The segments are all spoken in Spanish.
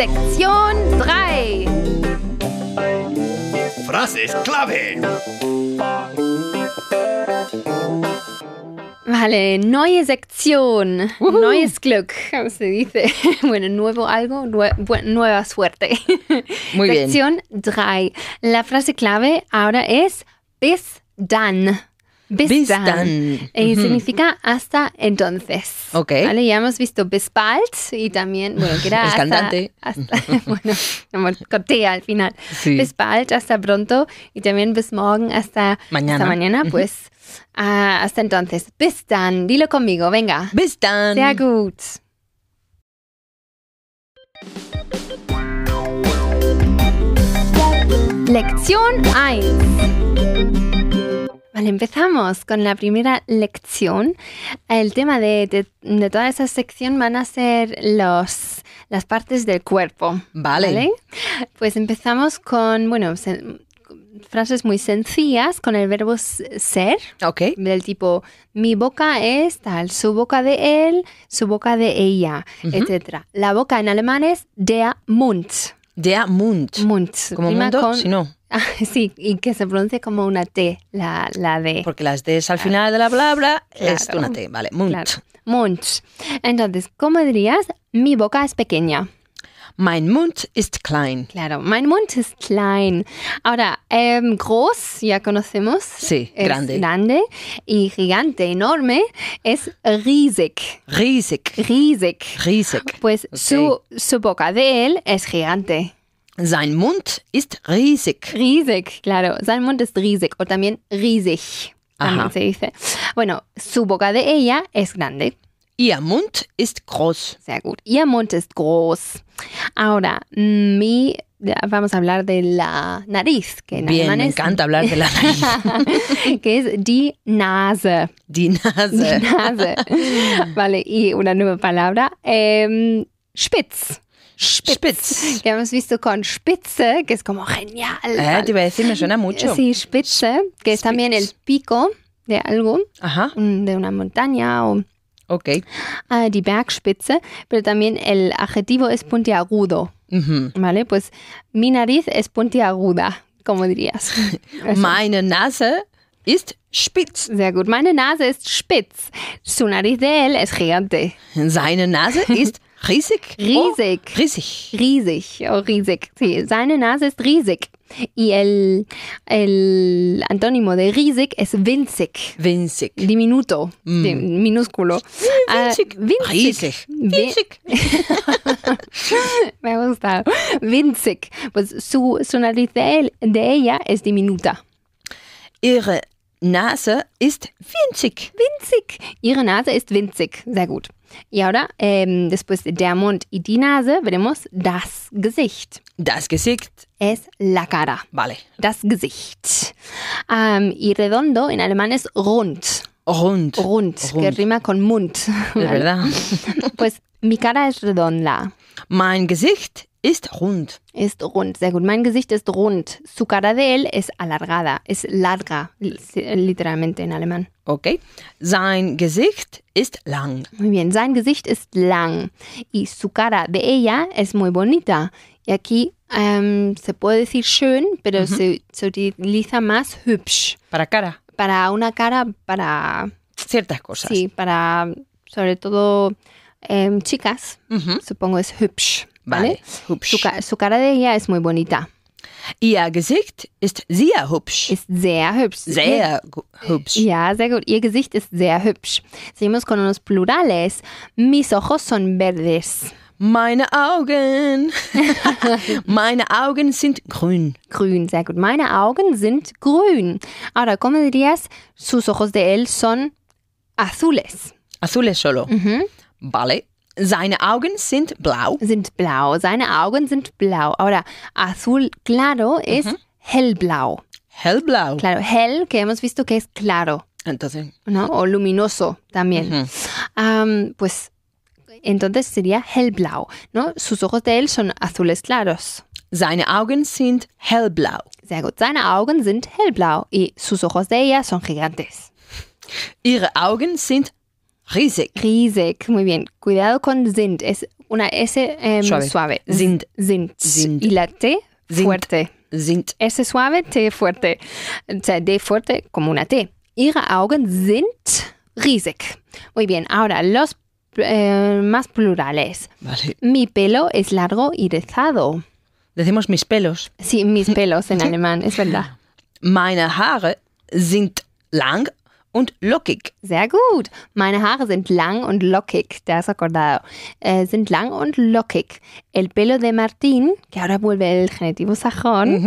Sektion 3. Frases clave. Vale, neue Sektion. Neues Glück, como se dice. Bueno, nuevo algo, nue- nueva suerte. Muy bien. Sektion 3. La frase clave ahora es bis dann. Bis, Bis dann. dann. Eh, Ujú. Significa hasta entonces. Ok. Vale, ya hemos visto bis bald y también, bueno, que era El hasta, cantante. hasta- bueno, como corté al final. Sí. Bis bald, hasta pronto y también bis morgen, hasta Mañana. Hasta mañana, pues ah, hasta entonces. Bis dann, dilo conmigo, venga. Bis dann. Sehr gut. Lección 1. Vale, empezamos con la primera lección. El tema de, de- de toda esa sección van a ser los, las partes del cuerpo. Vale. Pues empezamos con, bueno, se- frases muy sencillas con el verbo ser Ok. del tipo mi boca es tal, su boca de él, su boca de ella, etc. La boca en alemán es der Mund. Der Mund. Mund. Como mundo, con- si no. Ah, sí, y que se pronuncia como una T, la, la D. Porque las Ds al final de la palabra es una T. Vale. Claro. Mund. Entonces, ¿cómo dirías? Mi boca es pequeña. Mein Mund ist klein. Claro, mein Mund ist klein. Ahora, groß, ya conocemos. Sí, es grande. grande. Y gigante, enorme, es riesig. Riesig. Riesig. Riesig. Pues su, su boca de él es gigante. Sein Mund ist riesig. Riesig, claro. Sein Mund es riesig o también riesig. También Ajá. se dice. Bueno, su boca de ella es grande. Ihr Mund ist groß. Sehr gut. Ihr Mund ist groß. Ahora, mi, ya vamos a hablar de la nariz, que en Bien, alemán me es, encanta hablar de la nariz. que es die Nase. Die Die Nase. Nase. vale, y una nueva palabra, em, spitz. Spitz. Que hemos visto con Spitze, que es como genial. Eh, te iba a decir, me suena mucho. Sí, Spitze, que es también el pico de algo, Ajá. mm, de una montaña o Ok. ah, die Bergspitze, pero también el adjetivo es puntiagudo, Mhm. ¿vale? Pues mi nariz es puntiaguda, como dirías. Meine Nase ist spitz. Sehr gut. Meine Nase ist spitz. Su nariz de él es gigante. Seine Nase ist riesig. Riesig. Oh, riesig. Riesig, o riesig. Sí, seine Nase ist riesig. Y el, el antónimo de riesig es winzig. Winzig. Diminuto, di- minúsculo. Ah, Winzig. winzig. Riesig. Wi- Winzig. Me ha gustado. Winzig. Pues su, su nariz de, de ella es diminuta. Ihre Nase ist winzig. Winzig. Ihre Nase ist winzig. Sehr gut. Y ahora, em, después de der Mund y die Nase, veremos das Gesicht. Das Gesicht. Es la cara. Vale. Das Gesicht. Am, y redondo en alemán es rund. Rund. Rund, que Rund. rima con Mund. De verdad. Pues mi cara es redonda. Mein Gesicht ist rund. Ist rund, sehr gut. Mein Gesicht ist rund. Su cara de él es alargada, es larga, li- literalmente en alemán. Ok. Sein Gesicht ist lang. Muy bien, sein Gesicht ist lang y su cara de ella es muy bonita. Y aquí em, se puede decir schön, pero se, se utiliza más hübsch. Para cara. Para una cara, para, Ciertas cosas. sí, para sobre todo em, chicas, Mhm. supongo es hübsch. ¿Vale? Hübsch. Su, ca- su cara de ella es muy bonita, Ihr Gesicht ist sehr hübsch. ist sehr hübsch. Sehr hübsch. Ja, sehr gut. Ihr Gesicht ist sehr hübsch. Seguimos con unos plurales. Mis ojos son verdes. Meine Augen. Meine Augen sind grün. Grün, sehr gut. Meine Augen sind grün. Ahora, ¿cómo dirías? Sus ojos de él son azules. Azules solo. Mhm. Vale. Seine Augen sind blau. Sind blau. Seine Augen sind blau. Ahora, azul claro es hellblau. Hellblau. Claro, hell, que hemos visto que es claro, Entonces, ¿no? O luminoso también. ujú. Am, pues entonces sería hellblau, ¿no? Sus ojos de él son azules claros. seine Augen sind hellblau. Sehr gut. Seine Augen sind hellblau y sus ojos de ella son gigantes. Ihre Augen sind riesig. Riesig. Muy bien. Cuidado con sind. Es una S em, Suave. suave. Sind. Sind. Sind. Y la T Sind. fuerte. Sind S suave, T fuerte. O sea, D fuerte como una T. Ihre Augen sind riesig. Muy bien. Ahora, los eh, más plurales. Vale. Mi pelo es largo y rizado. Decimos mis pelos. Sí, mis pelos en alemán, es verdad. Meine Haare sind lang und lockig. Sehr gut. Meine Haare sind lang und lockig. Te has acordado. Eh, sind lang und lockig. El pelo de Martín, que ahora vuelve el genitivo sajón,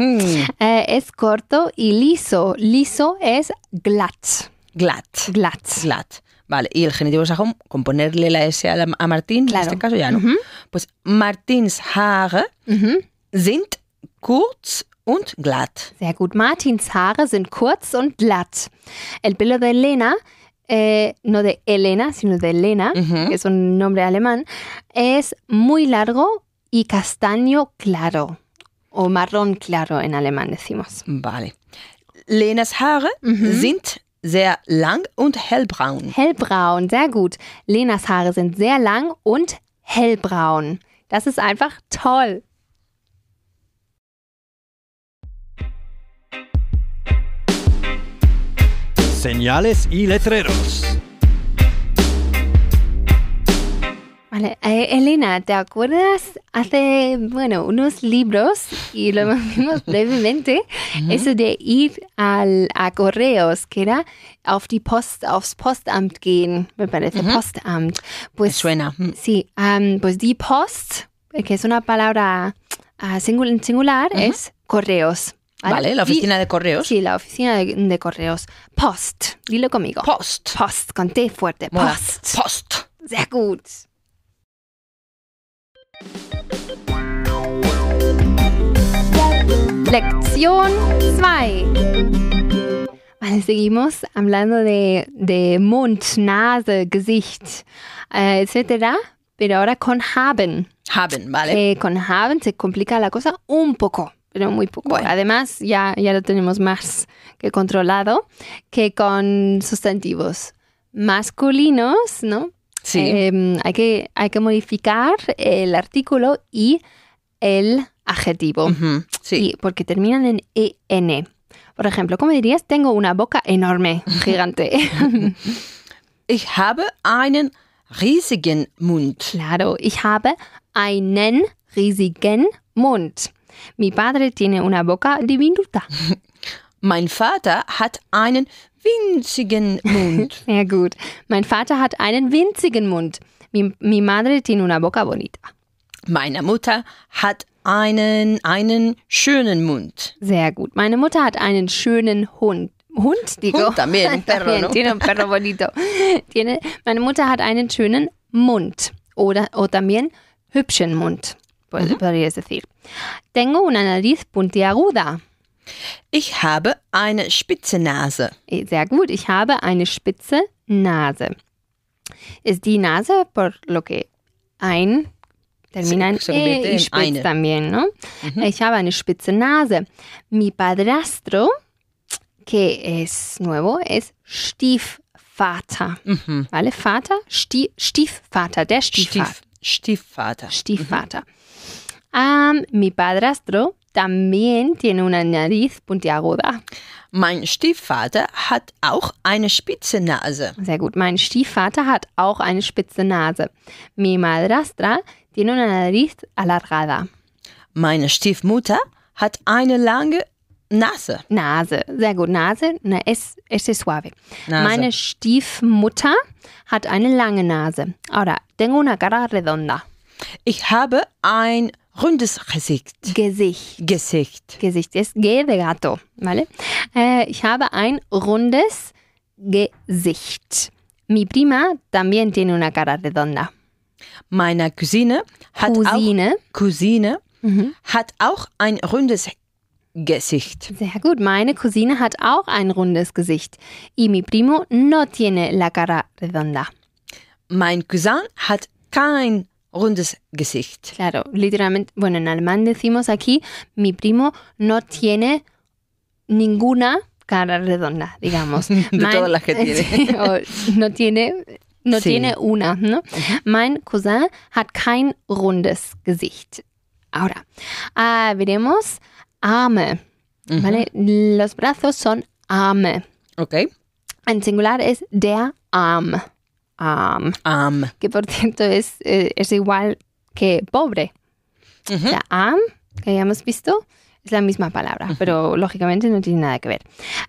eh, es corto y liso. Liso es glatt. Glatt. Glatt. Glatt. Vale, y el genitivo sajón, con ponerle la S a, la- a Martín, Claro. en este caso ya no. Pues Martins Haare Mhm. sind kurz und glatt. Sehr gut. Martins Haare sind kurz und glatt. El pelo de Elena, eh, no de Elena, sino de Elena, que es un nombre alemán, es muy largo y castaño claro. O marrón claro en alemán decimos. Vale. Lenas Haare sind sehr lang und hellbraun. Hellbraun, sehr gut. Lenas Haare sind sehr lang und hellbraun. Das ist einfach toll. Señales y letreros. Vale, eh, Elena, ¿te acuerdas hace, bueno, unos libros y lo vimos brevemente, eso de ir al, a correos, que era auf die Post, aufs Postamt gehen, me parece, Postamt. Pues suena. Mm. sí, am, pues die Post, eh, que es una palabra singul- singular, es correos. Vale, la Die- oficina de correos. Sí, la oficina de, de correos. Post, dilo conmigo. Post. Post, con T fuerte. Post. Post. Sehr gut. Lección 2. Vale, seguimos hablando de, de Mund, Nase, Gesicht, eh, etcétera, pero ahora con haben. Haben, vale. Con haben se complica la cosa un poco, pero muy poco. Bueno. Además, ya, ya lo tenemos más que controlado que con sustantivos masculinos, ¿no? Sí. Eh, hay, que, hay que modificar el artículo y el adjetivo. Ujú, Sí. Y porque terminan en en. Por ejemplo, ¿cómo dirías? Tengo una boca enorme, gigante. Ich habe einen riesigen Mund. claro, ich habe einen riesigen Mund. Mi padre tiene una boca diminuta. Mein Vater hat einen winzigen Mund. Sehr gut. Mein Vater hat einen winzigen Mund. Mi, mi madre tiene una boca bonita. Meine Mutter hat einen, einen schönen Mund. Sehr gut. Meine Mutter hat einen schönen Hund. Hund, digo. Hund también, perro, ¿no? Tiene un perro bonito. Tiene, meine Mutter hat einen schönen Mund. Oder, o también hübschen Mund, pod- podrías decir. Tengo una nariz puntiaguda. Ich habe eine spitze Nase. Eh, Sehr gut. Ich habe eine spitze Nase. Ist die Nase por lo que ein termina en e y spitz también, ¿no? Ich habe eine spitze Nase. Mi padrastro, que es nuevo, es Stiefvater. Mhm. ¿Vale? Vater, Stie Stiefvater, der Stiefvater. Stief, Stiefvater. Stiefvater. Am, mi padrastro también tiene una nariz puntiaguda. Mein Stiefvater hat auch eine spitze Nase. Sehr gut. Mein Stiefvater hat auch eine spitze Nase. Mi madrastra tiene una nariz alargada. Meine Stiefmutter hat eine lange Nase. Nase. Sehr gut. Nase, una S, S suave. Nase. Meine Stiefmutter hat eine lange Nase. Ahora, tengo una cara redonda. Ich habe ein rundes Gesicht. Gesicht. Gesicht. Gesicht ist G de gato, ¿vale? Eh, ich habe ein rundes Gesicht. Mi prima también tiene una cara redonda. Meine Cousine hat Cousine. auch Cousine Mhm. hat auch ein rundes Gesicht. Sehr gut. Meine Cousine hat auch ein rundes Gesicht. Y mi primo no tiene la cara redonda. Mein Cousin hat kein rundes Gesicht. Claro, literalmente, bueno, en alemán decimos aquí, mi primo no tiene ninguna cara redonda, digamos. De todas las que tiene. Sí, o no tiene no Sí. tiene una. ¿no? Mein Cousin hat kein rundes Gesicht. Ahora, ah, veremos Arme. ¿vale? Los brazos son Arme. Ok. En singular es der Arm. Arm. Arm. Que por cierto es, eh, es igual que pobre. O sea, arm, que ya hemos visto, es la misma palabra, pero lógicamente no tiene nada que ver.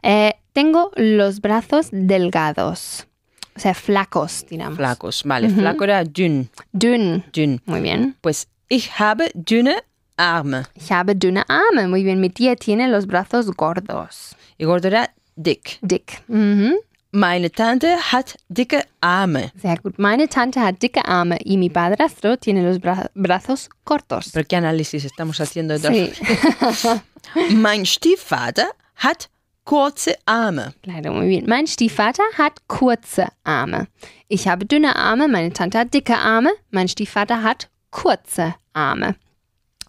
Eh, tengo los brazos delgados, o sea, flacos, digamos. Flacos. Vale, flaco era dünn. Dünn. Dünn. Muy bien. Pues ich habe dünne Arme. Ich habe dünne Arme. Muy bien. Mi tía tiene los brazos gordos. Y gordo era dick. Dick. Mhm. Meine Tante hat dicke Arme. Sehr gut. Meine Tante hat dicke Arme y mi padrastro tiene los bra- brazos cortos. Pero qué análisis estamos haciendo de Sí, Mein Stiefvater hat kurze Arme. claro, muy bien. Mein Stiefvater hat kurze Arme. Ich habe dünne Arme, meine Tante hat dicke Arme, mein Stiefvater hat kurze Arme.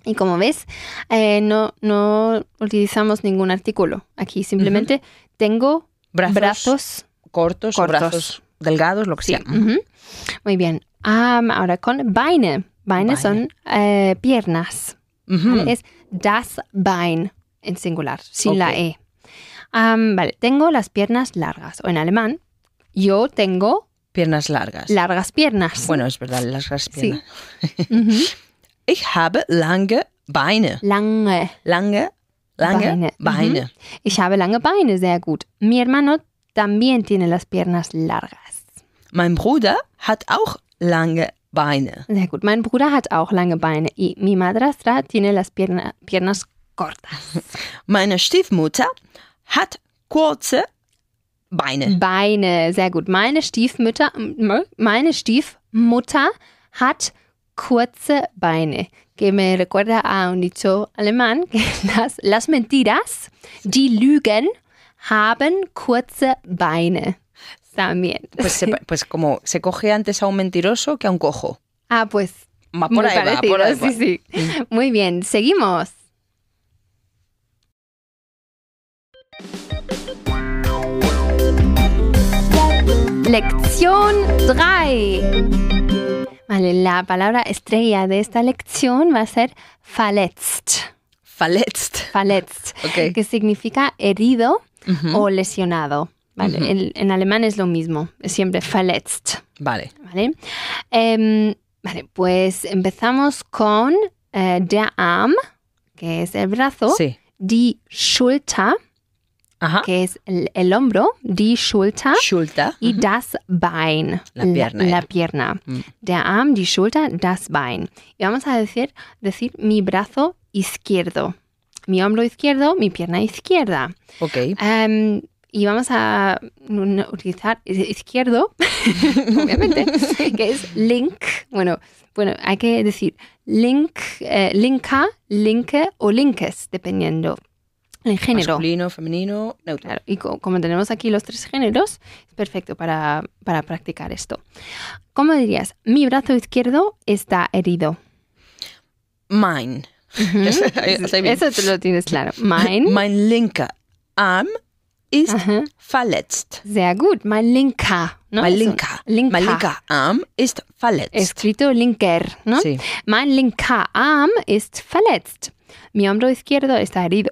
Y como ves, eh, no, no utilizamos ningún artículo. Aquí simplemente tengo Brazos, brazos. Cortos, o cortos. brazos delgados, lo que Sí. sea. ujú. Muy bien. Am, ahora con Beine. Beine Beine. son eh, piernas. Ujú. ¿vale? Es das Bein en singular, sin la Ok. E. Am, vale, tengo las piernas largas. O en alemán, yo tengo Piernas largas. largas piernas. Bueno, es verdad, largas Sí. piernas. Ujú. Ich habe lange Beine. Lange Lange, lange Beine. Beine. Ich habe lange Beine, sehr gut. Mi hermano también tiene las piernas largas. Mein Bruder hat auch lange Beine. Sehr gut. Mein Bruder hat auch lange Beine. Y mi madrastra tiene las pierna- piernas cortas. Meine Stiefmutter hat kurze Beine. Beine, sehr gut. Meine Stiefmutter, meine Stiefmutter hat kurze Beine. Que me recuerda a un dicho alemán que las, las mentiras, die Lügen, haben kurze Beine. También. Pues, se- pues como se coge antes a un mentiroso que a un cojo. Ah, pues. Muy por ahí, va, por ahí va. sí, sí. Muy bien, seguimos. Lección 3. Vale, la palabra estrella de esta lección va a ser verletzt. Verletzt. Verletzt, Ok. que significa herido o lesionado. Vale, en, en alemán es lo mismo, es siempre verletzt. Vale. ¿Vale? Em, vale, pues empezamos con eh, der Arm, que es el brazo, Sí. die Schulter, Ajá. que es el, el hombro, die Schulter, Schulter. y das Bein, La pierna La, era. pierna. Mm. Der Arm, die Schulter, das Bein. Y vamos a decir, decir mi brazo izquierdo, mi hombro izquierdo, mi pierna izquierda. Ok. Em, y vamos a utilizar izquierdo, obviamente, que es link. Bueno, bueno, hay que decir link, eh, linka, linke o linkes, dependiendo el género. Masculino, femenino, neutro. Claro, y co- como tenemos aquí los tres géneros, es perfecto para, para practicar esto. ¿Cómo dirías? Mi brazo izquierdo está herido. Mein. Está bien. Eso te lo tienes claro. Mein. Mein linker Arm ist Ajá. verletzt. Sehr gut. Mein linker. ¿no? Mein linker. linker. Mein linker Arm ist verletzt. Escrito linker, ¿no? Sí. Mein linker Arm ist verletzt. Mi hombro izquierdo está herido.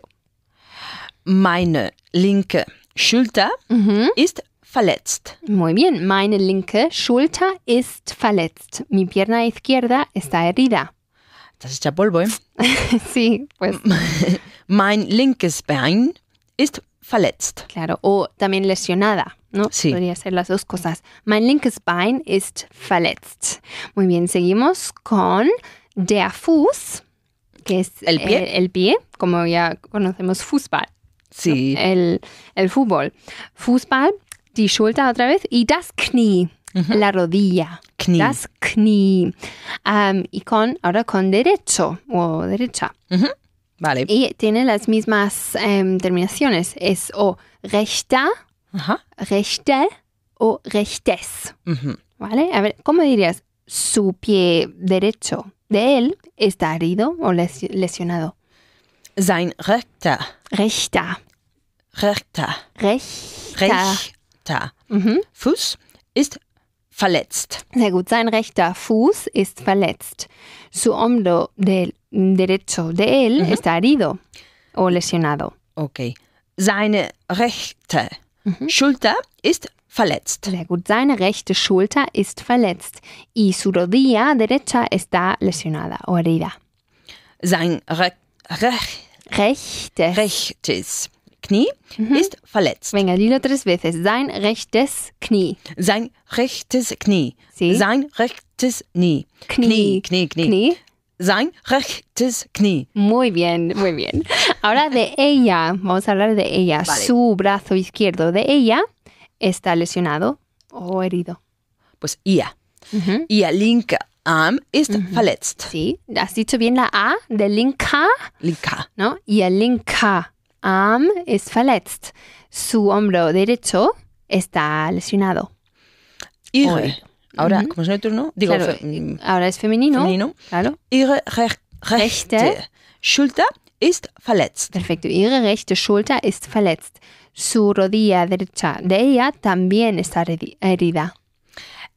Meine linke Schulter Ujú. ist verletzt. Muy bien. Meine linke Schulter ist verletzt. Mi pierna izquierda está herida. Ist ja polvo, ¿eh? sí, pues Mein linkes Bein ist verletzt. claro. O también lesionada, ¿no? Sí. Podría ser las dos cosas. Mein linkes Bein ist verletzt. Muy bien. Seguimos con der Fuß, que es El pie. eh, el pie, como ya conocemos Fußball. Sí. el, el fútbol. Fußball, die Schulter otra vez y das Knie, la rodilla. Knie. Das Knie. Y con, ahora con derecho o derecha. Vale. Y tiene las mismas em, terminaciones. Es o rechter, rechte o rechtes. ¿Vale? A ver, ¿cómo dirías? Su pie derecho de él está herido o lesi- lesionado. Sein rechter, Rechter. rechter, Rechter. rechter. Fuß ist verletzt. Sehr gut. Sein rechter Fuß ist verletzt. Su hombro del derecho de él está herido o lesionado. Okay. Seine rechte Schulter ist verletzt. Sehr gut. Seine rechte Schulter ist verletzt. Y su rodilla derecha está lesionada o herida. Sein re rech Rechtes. rechtes Knie ist verletzt. Venga, dilo tres veces. Sein rechtes Knie. Sein rechtes Knie. Sí. Sein rechtes Knie. Knie. Knie, Knie. Knie. Sein rechtes Knie. Muy bien, muy bien. Ahora de ella, vamos a hablar de ella. Vale. Su brazo izquierdo de ella está lesionado o herido. Pues ihr. Ujú. Ihr linker Arm ist verletzt. Sí, has dicho bien la A de linka, Linker. ¿no? Y el linka Arm ist verletzt. Su hombro derecho está lesionado. Ihre. Ahora, como es neutro. Digo, Claro, fe- mm, ahora es femenino. femenino. Claro, Ihre rech rechte, Rechte. Schulter ist verletzt. perfecto. Ihre rechte Schulter ist verletzt. Su rodilla derecha de ella también está heri- herida.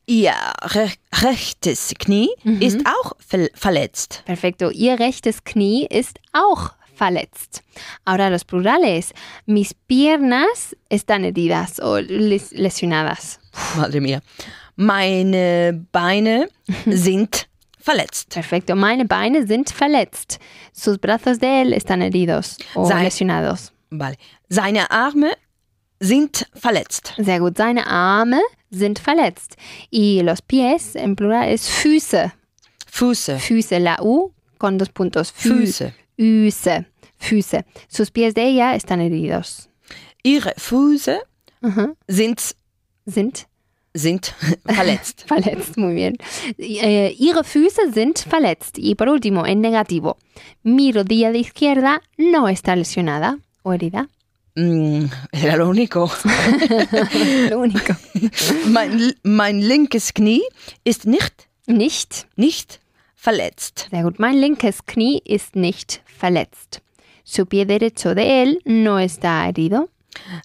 Ihr re rechtes Knie ist auch ver verletzt. Perfecto. Ihr rechtes Knie ist auch verletzt. Ahora los plurales. Mis piernas están heridas o les- lesionadas. Madre mía. Meine Beine sind verletzt. Perfecto. Meine Beine sind verletzt. Sus brazos de él están heridos o Sei- lesionados. Vale. Seine Arme sind verletzt. Sehr gut. Seine Arme sind verletzt. Y los pies, en plural, es Füße. Füße. Füße. La U con dos puntos. Fü- Füße. Füße. Füße. Sus pies de ella están heridos. Ihre Füße Ujú. sind, Sind sind verletzt. verletzt. Muy bien. Eh, ihre Füße sind verletzt. Y por último, en negativo. Mi rodilla de izquierda no está lesionada o herida. Mm, era lo único. Lo único. mein, mein linkes Knie ist nicht, Nicht. nicht verletzt. Sehr gut. Mein linkes Knie ist nicht verletzt. Su pie derecho de él no está herido.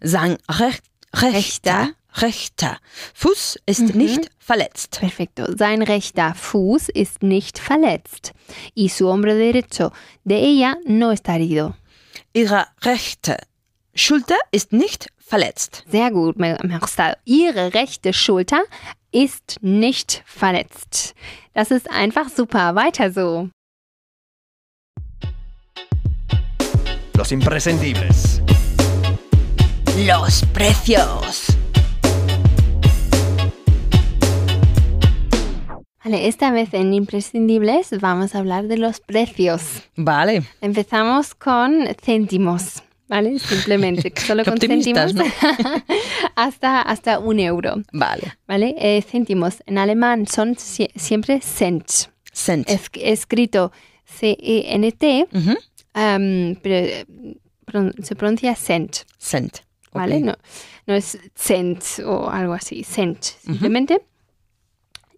Sein recht, rechter, rechter Fuß ist nicht verletzt. Perfecto. Sein rechter Fuß ist nicht verletzt. Y su hombro derecho de ella no está herido. Ihre rechte Schulter ist nicht verletzt. Sehr gut, gustado. Ihre rechte Schulter ist nicht verletzt. Das ist einfach super. Weiter so. Los imprescindibles. Los precios. Vale, esta vez en Imprescindibles vamos a hablar de los precios. Vale. Empezamos con céntimos, ¿vale? Simplemente, solo con céntimos hasta, hasta un euro, Vale. ¿vale? Eh, céntimos en alemán son sie- siempre Cent, Cent. es, escrito C-E-N-T, pero pron- se pronuncia Cent, Cent. ¿vale? No, no es Cent o algo así, Cent, simplemente.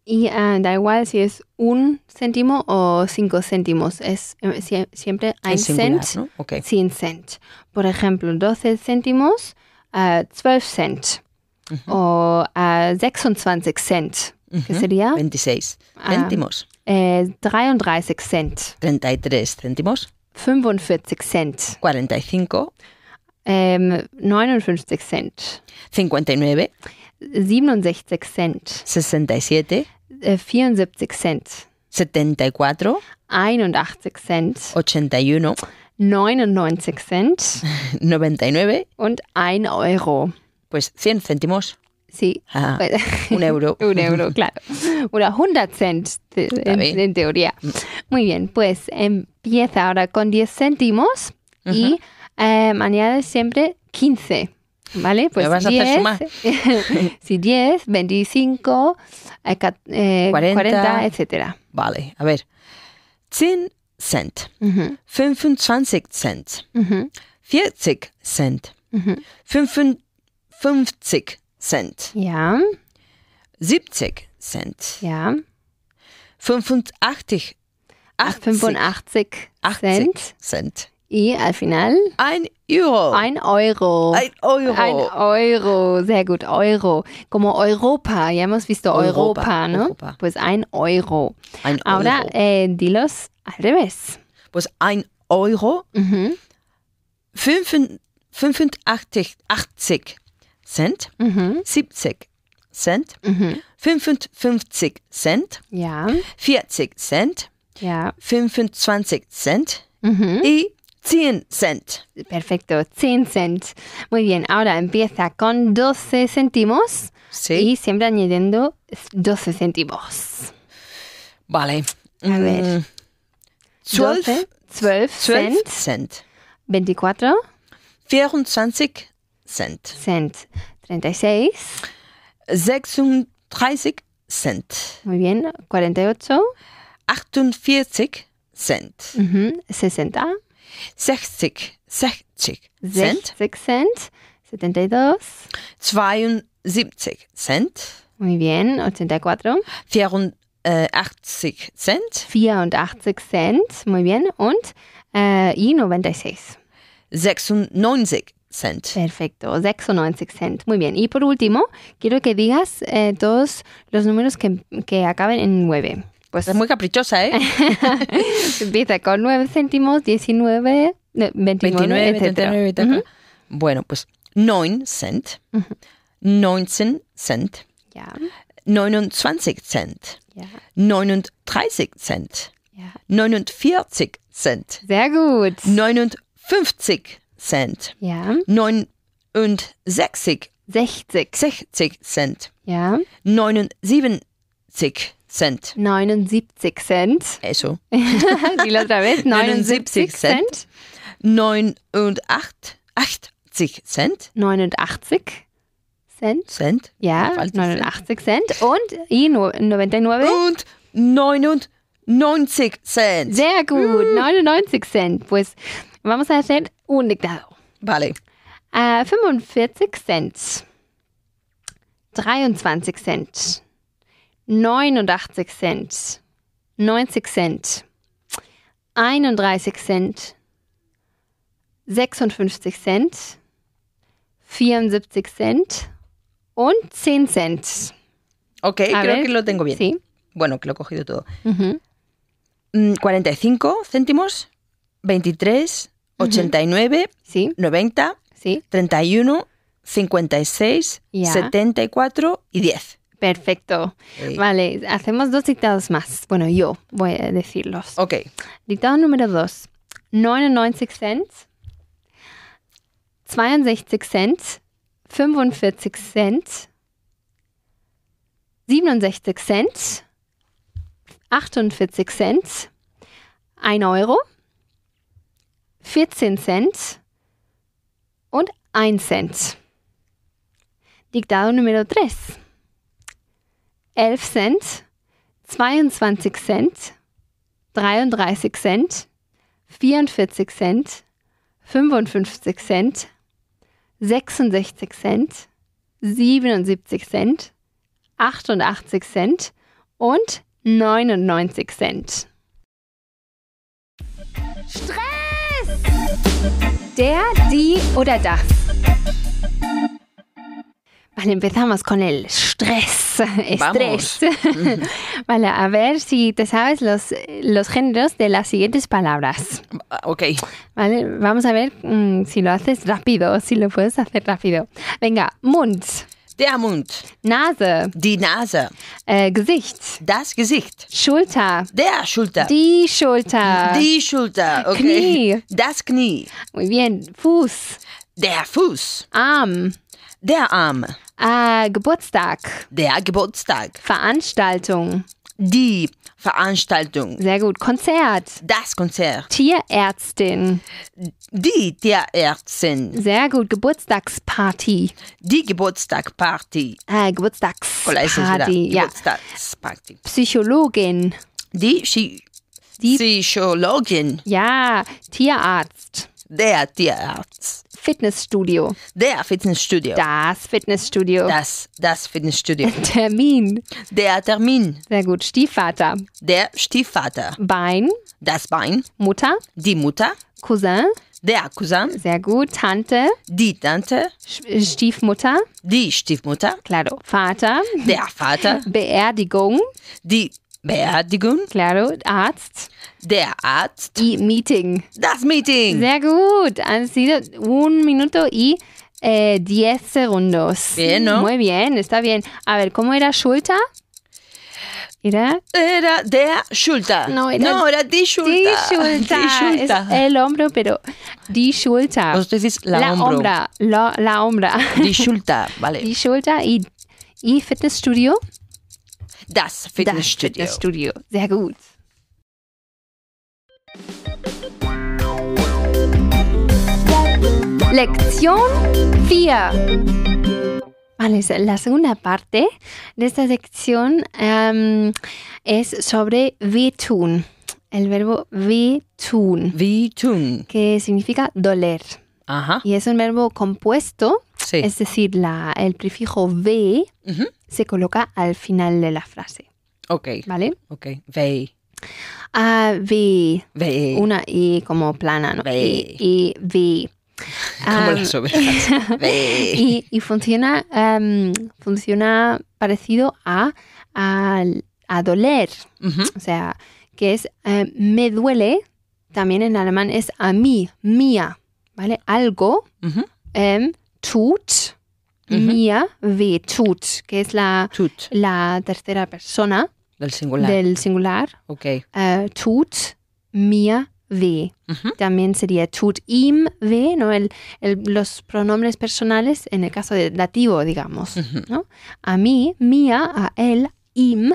Y ah, da igual si es un céntimo o cinco céntimos, es eh, sie- siempre ein singular, Cent. ¿no? Ok. 10 Cent. Por ejemplo, 12 céntimos, äh, 12 Cent. O äh, 26 Cent, que Ujú. sería 26 Ah. céntimos. äh, 33 Cent. 33 céntimos. 45 Cent. 45. Ähm, 59 Cent. 59. 67 Cent. 67. Äh, 74 Cent. 74. 81 Cent. 81. 99 Cent. 99. Und 1 Euro. Pues 100 céntimos. Sí. Ah, Pues- un euro. Un euro, claro. Oder 100 Cent en, en teoría. Muy bien, pues empieza ahora con 10 céntimos y eh, añades siempre 15. ¿Vale? Pues Me vas a hacer 10, sumar. sí, 10, 25, eh, ca- eh, 40. 40, etcétera. Vale, a ver. 10 Cent. Ujú, 25 Cent. ujú, 40 Cent. ujú. 55 Cent. Ja, 70 Cent. ja. 85 80 85 80 Cent. Cent. Y al final, Ein Euro. ein Euro. Ein Euro. Ein Euro, sehr gut, Euro. Como Europa, ya hemos visto Europa, Europa, ¿no? Europa. Pues ein Euro. Ein Ahora, Euro. eh, dilos al revés. Pues ein Euro, Mhm, 85, 85 80 Cent, mhm, 70 Cent, mhm. 55 Cent, Ja, 40 Cent, ja. 25 Cent mhm. y 10 Cent. Perfecto, 10 cent. Muy bien, ahora empieza con 12 céntimos Sí. y siempre añadiendo 12 céntimos. Vale. A ver. Mm, 12, 12, 12 12 cent, Cent. 24 24 Cent. cent, 36, 36 Cent. muy bien, 48, 48 Cent. ujú, 60, 60, 60 Cent. 60 cent, 72, 72 Cent. muy bien, 84, 84 Cent. 84 cent, muy bien, und äh, y 96. 96 Cent. Perfecto, 96 cent. Muy bien. Y por último, quiero que digas eh, todos los números que, que acaben en 9. Pues Es muy caprichosa, ¿eh? empieza con 9 céntimos, 19, eh, 29, 29, etcétera. 39, etcétera. Ujú. Bueno, pues 9 Cent, 19 Cent, Ja, 29 Cent, ja, 39 Cent, ja. 49 Cent, Sehr gut. 59 Cent, Ja, 69 60. 60 Cent, Ja, 79 Cent. 79 Cent. Eso. Dilo otra vez. 79 79 Cent. Cent. 89 80 Cent. 89 Cent. Cent. Ja, Falls es 89 Cent. Und y no- 99. Und 99 Cent. Sehr gut, 99 Cent. Pues vamos a hacer un dictado. Vale. Äh, 45 Cent. 23 Cent. 89 Cent. 90 Cent. 31 Cent. 56 Cent. 74 Cent. Und 10 Cent. Ok, A creo ver, que lo tengo bien. Sí. Bueno, que lo he cogido todo. Ujú. Mm, 45 céntimos, 23, 89, Sí, 90, sí. 31, 56, Ya. 74 y 10. Perfecto. Sí. Vale, hacemos dos dictados más. Bueno, yo voy a decirlos. Ok. Dictado número 2. 99 Cent, 62 Cent, 45 Cent, 67 Cent, 48 Cent, 1 Euro, 14 Cent und 1 Cent. Dictado número 3. 11 Cent, 22 Cent, 33 Cent, 44 Cent, 55 Cent, 66 Cent, 77 Cent, 88 Cent und 99 Cent. Stress! Der, die oder das. Vale, empezamos con el stress. Estrés. vale, a ver si te sabes los, los géneros de las siguientes palabras. Ah, Ok. Vale, vamos a ver mm, si lo haces rápido, si lo puedes hacer rápido. Venga, Mund, Der Mund, Nase, die Nase, äh, Gesicht, das Gesicht, Schulter, der Schulter, die Schulter. die Schulter, okay. Knie. Das Knie, Muy bien, Fuß, der Fuß, Arm, der Arm, äh, Geburtstag, der Geburtstag, Veranstaltung. die Veranstaltung, Sehr gut, Konzert, das Konzert, Tierärztin. die Tierärztin, Sehr gut, Geburtstagsparty. die Geburtstagparty, Äh, Geburtstagsparty. Ja. Geburtstagsparty, Psychologin. die, Chi Die- Psychologin, Ja, Tierarzt. Der Tierarzt. Fitnessstudio. Der Fitnessstudio. Das Fitnessstudio. Das, das Fitnessstudio. Termin. Der Termin. Sehr gut. Stiefvater. Der Stiefvater. Bein. Das Bein. Mutter. Die Mutter. Cousin. Der Cousin. Sehr gut. Tante. Die Tante. Sch- Stiefmutter. Die Stiefmutter. Claro. Vater. Der Vater. Beerdigung. Die Beerdigung. Claro. Arzt. Der Arzt. Y meeting. Das Meeting. Sehr gut. Han sido un minuto y eh, diez segundos. Bien, ¿no? Muy bien, está bien. A ver, ¿cómo era Schulter? Era Era der Schulter. No, era- no, era die Schulter. die Schulter. Die Schulter. Es el hombro, pero die Schulter. Usted dice la, la hombro. hombra. La, la hombra. Die Schulter, vale. Die Schulter y, y Fitnessstudio. Das Das Fitnessstudio. Fitnessstudio. Sehr gut. Lección 4. Vale, la segunda parte de esta sección em, es sobre wehtun. El verbo wehtun, Wie tun. que significa doler. Ajá. Y es un verbo compuesto, Sí. es decir, la, el prefijo Ujú. se coloca al final de la frase. Ok, ¿Vale? ok. Weh. Ah, we. Weh. Una I como plana, ¿no? Ve. Y, y we. Como Ah, las ovejas. Y, y funciona, em, funciona parecido a, a, a doler. O sea, que es eh, me duele, también en alemán es a mí, mía, ¿vale? Algo tut, mía, we tut, que es la, Tut. la tercera persona Del singular. del singular. Ok. Eh, tut weh. Ujú. También sería tut ihm weh, ¿no? El, el- los pronombres personales en el caso de dativo, digamos. ¿no? A mí, mía, a él, im,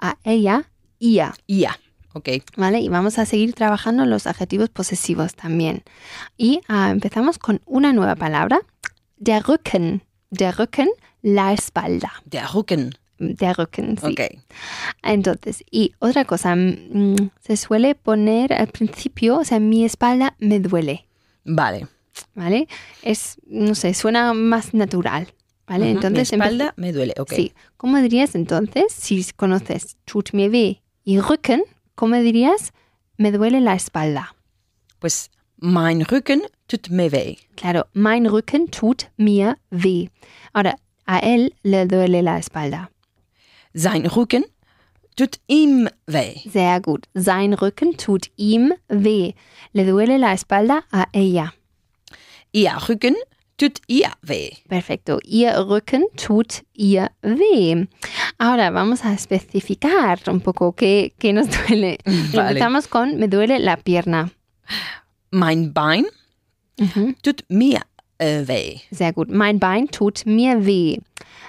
a ella, ia. Ja. Ok. ¿Vale? Y vamos a seguir trabajando los adjetivos posesivos también. Y ah, empezamos con una nueva palabra. Der Rücken. Der Rücken, la espalda. Der Rücken. Der Rücken, sí. Ok. Entonces, y otra cosa, mm, se suele poner al principio, o sea, mi espalda me duele, Vale. ¿vale? Es, no sé, suena más natural, ¿vale? Entonces, Mi espalda me duele. Ok. sí. ¿Cómo dirías entonces, si conoces tut mir weh y Rücken, cómo dirías me duele la espalda? Pues mein Rücken tut mir weh. Claro, mein Rücken tut mir weh. Ahora, a él le duele la espalda. Sein Rücken tut ihm weh. Sehr gut. Sein Rücken tut ihm weh. Le duele la espalda a ella. Ihr Rücken tut ihr weh. Perfecto. Ihr Rücken tut ihr weh. Ahora vamos a especificar un poco qué, qué nos duele. Vale. Empezamos con me duele la pierna. Mein Bein Ujú. tut mir äh, weh. Sehr gut. Mein Bein tut mir weh.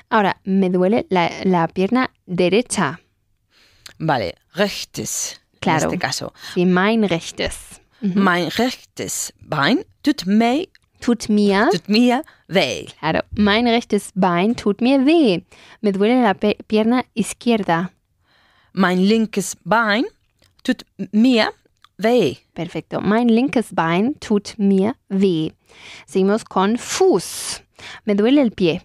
Ahora, me duele la, la pierna derecha. Vale, rechtes. Claro. En este caso. Sí, mein rechtes. Mein rechtes Bein tut mir, Tut mir, tut mir weh. claro, mein rechtes Bein tut mir weh. Me duele la pierna izquierda. Mein linkes Bein tut mir weh. Perfecto. Mein linkes Bein tut mir weh. Seguimos con Fuß. Me duele el pie.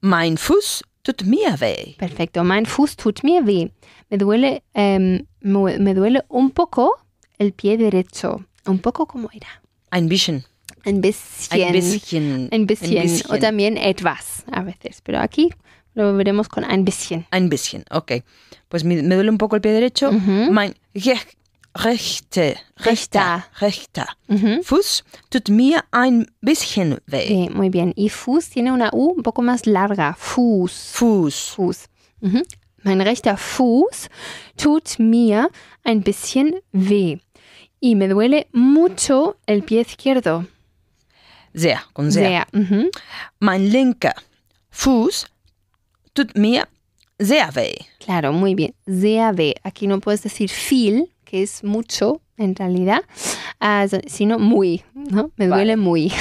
Mein Fuß tut mir weh. Perfecto. Mein Fuß tut mir weh. Me duele, em, me, duele un poco el pie derecho. Un poco como era. Ein bisschen. Ein bisschen. Ein bisschen. Ein bisschen. Ein bisschen. O también etwas a veces. Pero aquí lo veremos con ein bisschen. Ein bisschen, ok. Pues me, me duele un poco el pie derecho. Ujú. Mein rech- rechte, rechter, rechter Ujú. Fuß tut mir ein bisschen weh. Sí, muy bien. Y Fuß tiene una U un poco más larga. Fuß. Fuß. Fuß. Mhm. Mein rechter Fuß tut mir ein bisschen weh. Y me duele mucho el pie izquierdo. Sehr, con sehr. Sehr. Mhm. Mein linker Fuß tut mir sehr weh. Claro, muy bien. Sehr weh. Aquí no puedes decir viel, que es mucho en realidad, ah, sino muy. ¿no? Me duele muy.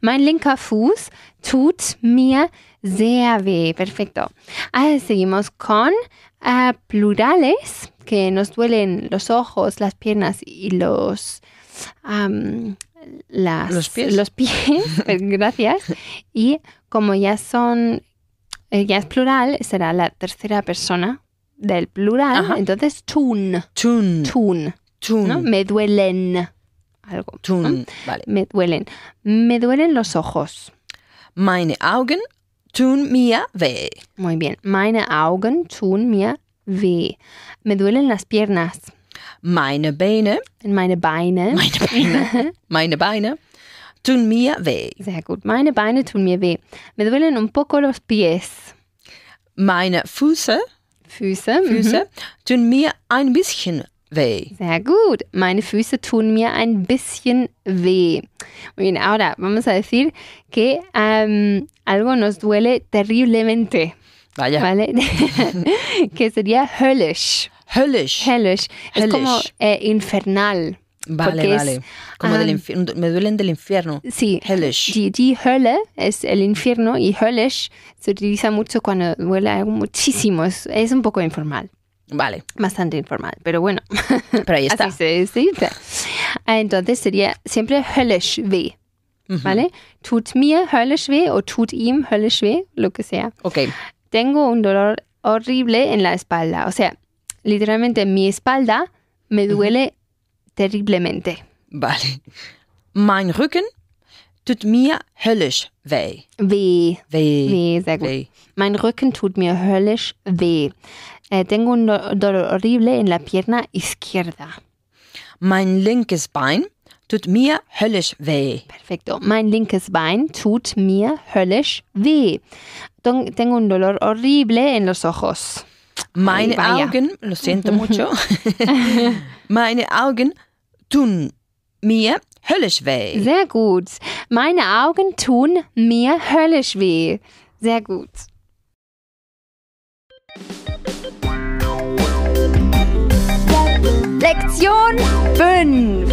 mein linker Fuß tut mir sehr weh. Perfecto. Ahora seguimos con ah, plurales, que nos duelen los ojos, las piernas y los, las, Los pies. los pies, pues, gracias. Y como ya son, eh, ya es plural, será la tercera persona del plural. Ajá. Entonces, tun, Tun. tun, Tun. ¿no? Me duelen. Algo. ¿no? Tun. Vale. Me duelen. Me duelen los ojos. Meine Augen tun mir weh. Muy bien. Meine Augen tun mir weh. Me duelen las piernas. Meine Beine, Meine Beine. meine Beine, meine Beine tun mir weh. Sehr gut. Meine Beine tun mir weh. Me duelen un poco los pies. Meine Füße, Füße. mhm. Füße tun mir ein bisschen weh. Sehr gut. Meine Füße tun mir ein bisschen weh. Bien, ahora vamos a decir que am, algo nos duele terriblemente, Vaya. ¿vale? que sería höllisch. Höllisch. Hellish. Es como eh, infernal. Vale, es, vale. Como del infierno. Me duelen del infierno. Sí. Hellish. Die, die Hölle es el infierno y höllisch se utiliza mucho cuando duele algo muchísimo. Es, es un poco informal. Vale. Bastante informal. Pero bueno, Pero ahí está. así se, dice. Ah, Entonces sería siempre höllisch weh. ¿Vale? Tut mir höllisch weh o tut ihm höllisch weh, lo que sea. Ok. tengo un dolor horrible en la espalda. O sea, literalmente mi espalda me duele terriblemente. Vale. Mein Rücken tut mir höllisch weh. Weh. Weh. Weh, sehr gut. Weh. Mein Rücken tut mir höllisch weh. Eh, tengo un do- dolor horrible en la pierna izquierda. Mein linkes Bein tut mir höllisch weh. Perfecto. Mein linkes Bein tut mir höllisch weh. Tengo un dolor horrible en los ojos. Meine vaya. Augen, lo siento mucho. Meine Augen tun mir höllisch weh. Sehr gut. Meine Augen tun mir höllisch weh. Sehr gut. Lección 5.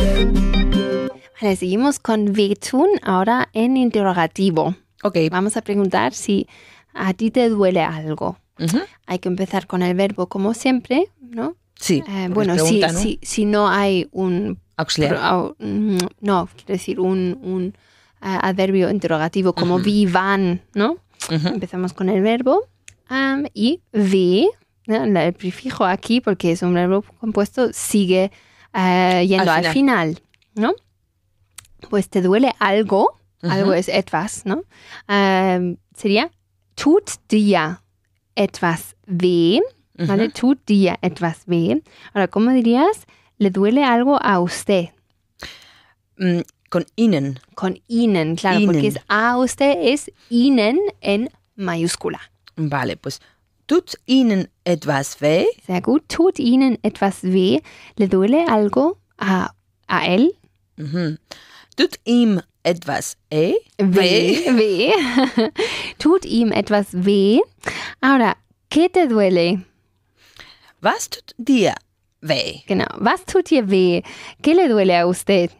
Vale, seguimos con wehtun, ahora en interrogativo. Ok. Vamos a preguntar si a ti te duele algo. Hay que empezar con el verbo como siempre, ¿no? Sí. Eh, bueno, si, ¿no? si, si no hay un Auxiliar. Pro- mm, no, quiero decir un, un, ah, adverbio interrogativo como vi, van, ¿no? Empezamos con el verbo y vi, el prefijo aquí, porque es un verbo compuesto, sigue ah, yendo Al al final. ¿no? Pues te duele algo, algo es etwas, ¿no? Sería tut dir etwas weh, ¿vale? Tut dir etwas weh. Ahora, ¿cómo dirías? Le duele algo a usted. Mm, Con ihnen. Con ihnen, claro, porque Ihnen. es a usted, es ihnen en mayúscula. Vale, pues tut ihnen etwas weh. Sehr gut. Tut ihnen etwas weh. Le duele algo a, a él. Mhm. Tut ihm etwas eh? Weh. Weh. Tut ihm etwas weh. Ahora, ¿qué te duele? Was tut dir weh? Genau. Was tut dir weh? ¿Qué le duele a usted?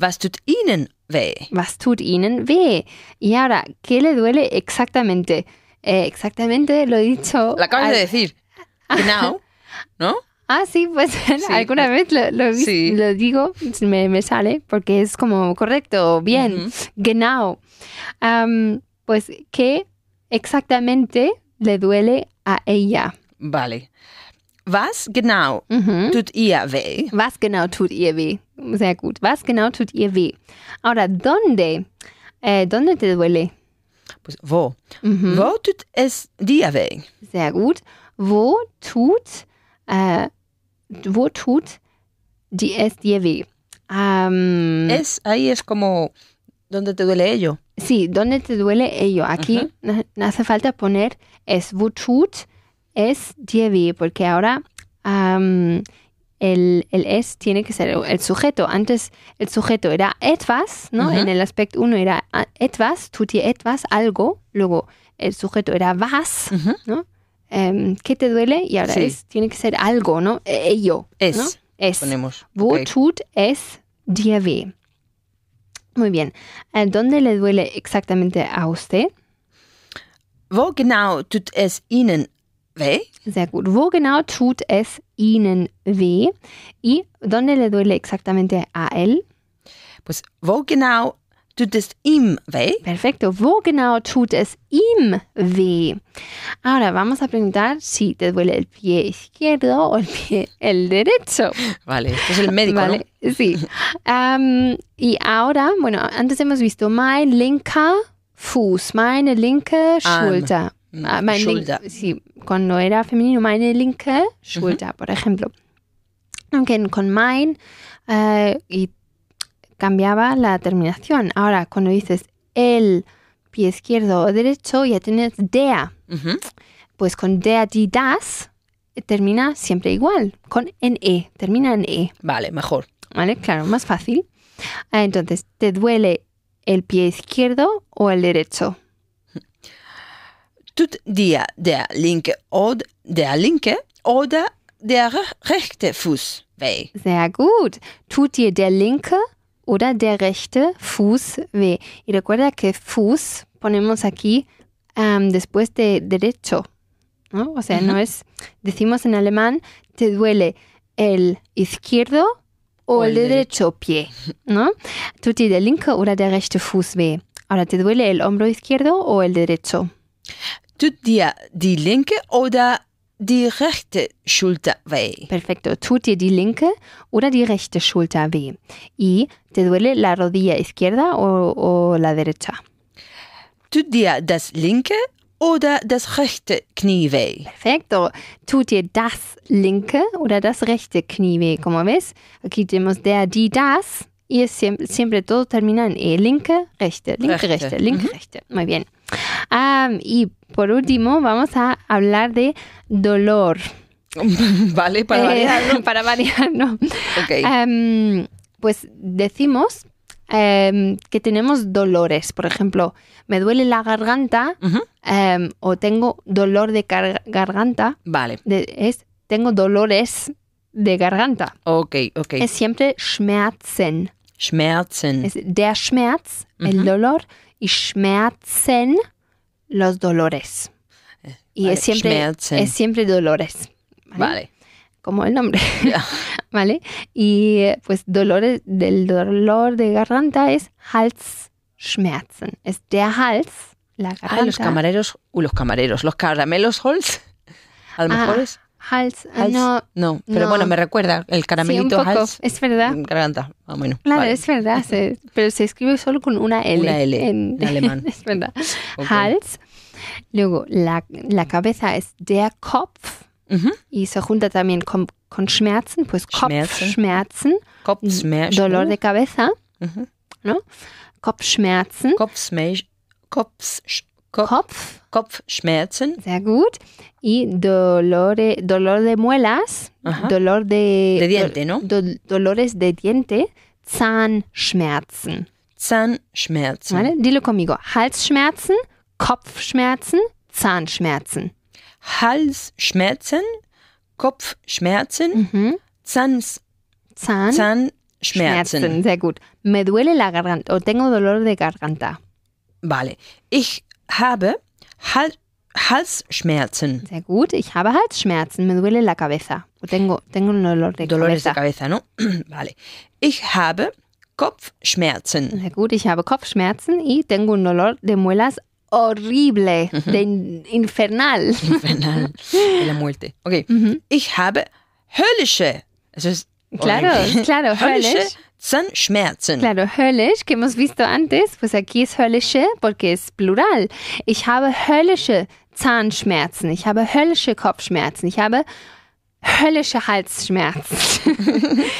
Was tut ihnen weh? Was tut ihnen weh? Y ahora, ¿qué le duele exactamente? Eh, exactamente lo he dicho. La acabas al- de decir. Genau. ¿No? Ah, sí, pues alguna vez lo, lo, Sí. lo digo, me, me sale, porque es como correcto, bien, genau. Am, pues, ¿qué exactamente le duele a ella? Vale. Was genau Mhm. tut ihr weh? Was genau tut ihr weh? Sehr gut. Was genau tut ihr weh? Ahora, ¿dónde? Eh, ¿Dónde te duele? Pues wo? Mhm. Wo tut es dir weh? Sehr gut. Wo tut, äh, wo tut die es dir weh? Es, ahí es como donde te duele ello. Sí, ¿dónde te duele ello? Aquí no, no hace falta poner es wo tut es dir weh, porque ahora el, el es tiene que ser el sujeto. Antes el sujeto era etwas, ¿no? En el aspecto 1 era ah, etwas, tut dir etwas, algo. Luego el sujeto era was. ¿no? Em, ¿Qué te duele? Y ahora Sí. es, tiene que ser algo, ¿no? E- Ello. Es. ¿no? Es. Ponemos. Wo ok. tut es dir weh? Muy bien. Eh, ¿Dónde le duele exactamente a usted? Wo genau tut es ihnen weh? Sehr gut. Wo genau tut es Ihnen weh? ¿Y dónde le duele exactamente a él? Pues, wo genau tut es ihm weh? Perfecto. ¿Wo genau tut es ihm weh? Ahora vamos a preguntar si te duele el pie izquierdo o el pie el derecho. Vale, esto es el médico, Vale, sí. Am, y ahora, bueno, antes hemos visto mein linker Fuß, meine linke. Schulter. Mm, Ah, mein link- Schulter. sí, cuando era femenino, meine linke Schulter, por ejemplo. Aunque con mein eh, y cambiaba la terminación. Ahora, cuando dices el pie izquierdo o derecho, ya tienes. Ujú. Pues con der, die, das termina siempre igual, con en e, termina en e. Vale, mejor. ¿Vale? Claro, más fácil. Ah, Entonces, ¿te duele el pie izquierdo o el derecho? Tut dir der linke oder der linke der re- rechte Fuß weh? Sehr gut. Tut dir der linke oder der rechte Fuß weh? Y recuerda que Fuß ponemos aquí después de derecho. ¿no? O sea, no es, decimos en alemán, te duele el izquierdo o, O el, el derecho pie. ¿no? Tut dir der linke oder der rechte Fuß weh? Ahora, ¿te duele el hombro izquierdo o el derecho? Tut dir die linke oder die rechte Schulter weh? Perfecto. Tut dir die linke oder die rechte Schulter weh? ¿Y te duele la rodilla izquierda o, o la derecha? Tut dir das linke oder das rechte Knie weh? Perfecto. Tut dir das linke oder das rechte Knie weh? Como ves, aquí tenemos der, die, das. Y siempre, siempre todo termina en e. Linke, rechte, linke, Rechte. rechte, linke, rechte. Muy bien. Am, y por último, vamos a hablar de dolor. vale, para Eh, variar, ¿no? para variar, ¿no? Ok. Em, pues decimos em, que tenemos dolores. Por ejemplo, me duele la garganta em, o tengo dolor de gar- garganta. Vale, de- es, tengo dolores de garganta. ok, ok. Es siempre Schmerzen. Schmerzen. Es der Schmerz, el dolor, y Schmerzen, los dolores. Y vale, es siempre, Schmerzen. es siempre dolores. Vale. Como el nombre. ¿Vale? Y eh, pues dolores del dolor de garganta es Halsschmerzen. Es der Hals, la garganta. Ah, los camareros, uh, los camareros, los caramelos Holz. A lo Ah, mejor es Hals, ah, Hals. no, No, pero no. bueno, me recuerda el sí, caramelito poco, Hals. es verdad. Garganta. Ah, bueno. Claro, vale. es verdad, se- pero se escribe solo con una L. Una L, en alemán. es verdad. Ok. Hals. Luego, la, la cabeza es der Kopf Ujú. y se junta también con, con Schmerzen, pues Schmerzen. Kopfschmerzen, Kopfsmash. dolor de cabeza, Ujú. ¿no? Kopfschmerzen, Kopfsmash. Kopfs, Kopf, Kopf, Kopfschmerzen. sehr gut, y dolore, dolor de muelas, Ajá. dolor de... De diente, ¿no? do- dolores de diente, Zahnschmerzen. Zahnschmerzen. ¿Vale? Dilo conmigo. Halsschmerzen, Kopfschmerzen, Zahnschmerzen. Halsschmerzen. Kopfschmerzen. Mhm. Zahns, Zahn, Zahnschmerzen. Schmerzen. Sehr gut. Me duele la garganta o tengo dolor de garganta. Vale. Ich habe Hal Halsschmerzen. Sehr gut. Ich habe Halsschmerzen. Me duele la cabeza. O tengo, tengo un dolor de Dolores de cabeza. cabeza, ¿no? vale. Ich habe Kopfschmerzen. Sehr gut. Ich habe Kopfschmerzen y tengo un dolor de muelas horrible, de in- infernal. Infernal. De la muerte. Ok. Mhm. Ich habe höllische. Es Claro, horrible. claro, höllische höllisch. Zahnschmerzen. Claro, höllisch, que hemos visto antes, pues aquí es höllische porque es plural. Ich habe höllische Zahnschmerzen, ich habe höllische Kopfschmerzen, ich habe höllische Halsschmerzen.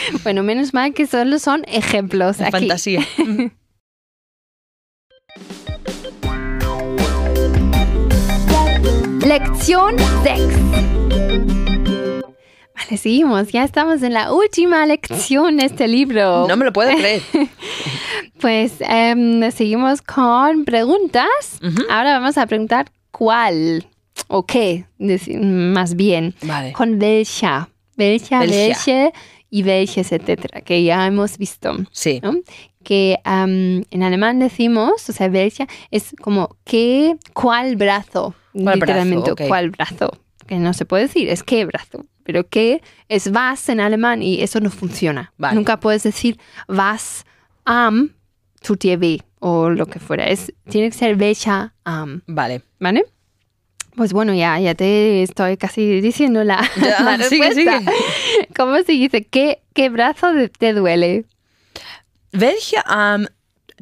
bueno, menos mal que solo son ejemplos aquí. Fantasía. Lección 6. Vale, seguimos. Ya estamos en la última lección de este libro. No me lo puedo creer. Pues em, seguimos con preguntas. Ahora vamos a preguntar cuál o qué, más bien. Vale. Con welcher. Welcher, Welcher. welche y welches, etcétera, que ya hemos visto. Sí. ¿no? Que am, en alemán decimos, o sea, welcher es como qué, cuál brazo. ¿Cuál literalmente, brazo? Cuál brazo. Que no se puede decir, es qué brazo. Pero qué es was en alemán y eso no funciona. Vale. Nunca puedes decir was tut dir weh o lo que fuera. Es, tiene que ser welcher arm, Vale. ¿vale? Pues bueno, ya, ya te estoy casi diciendo la, Ya, la sigue, respuesta. sigue. ¿Cómo se dice? ¿Qué, qué brazo te duele? Welcher Arm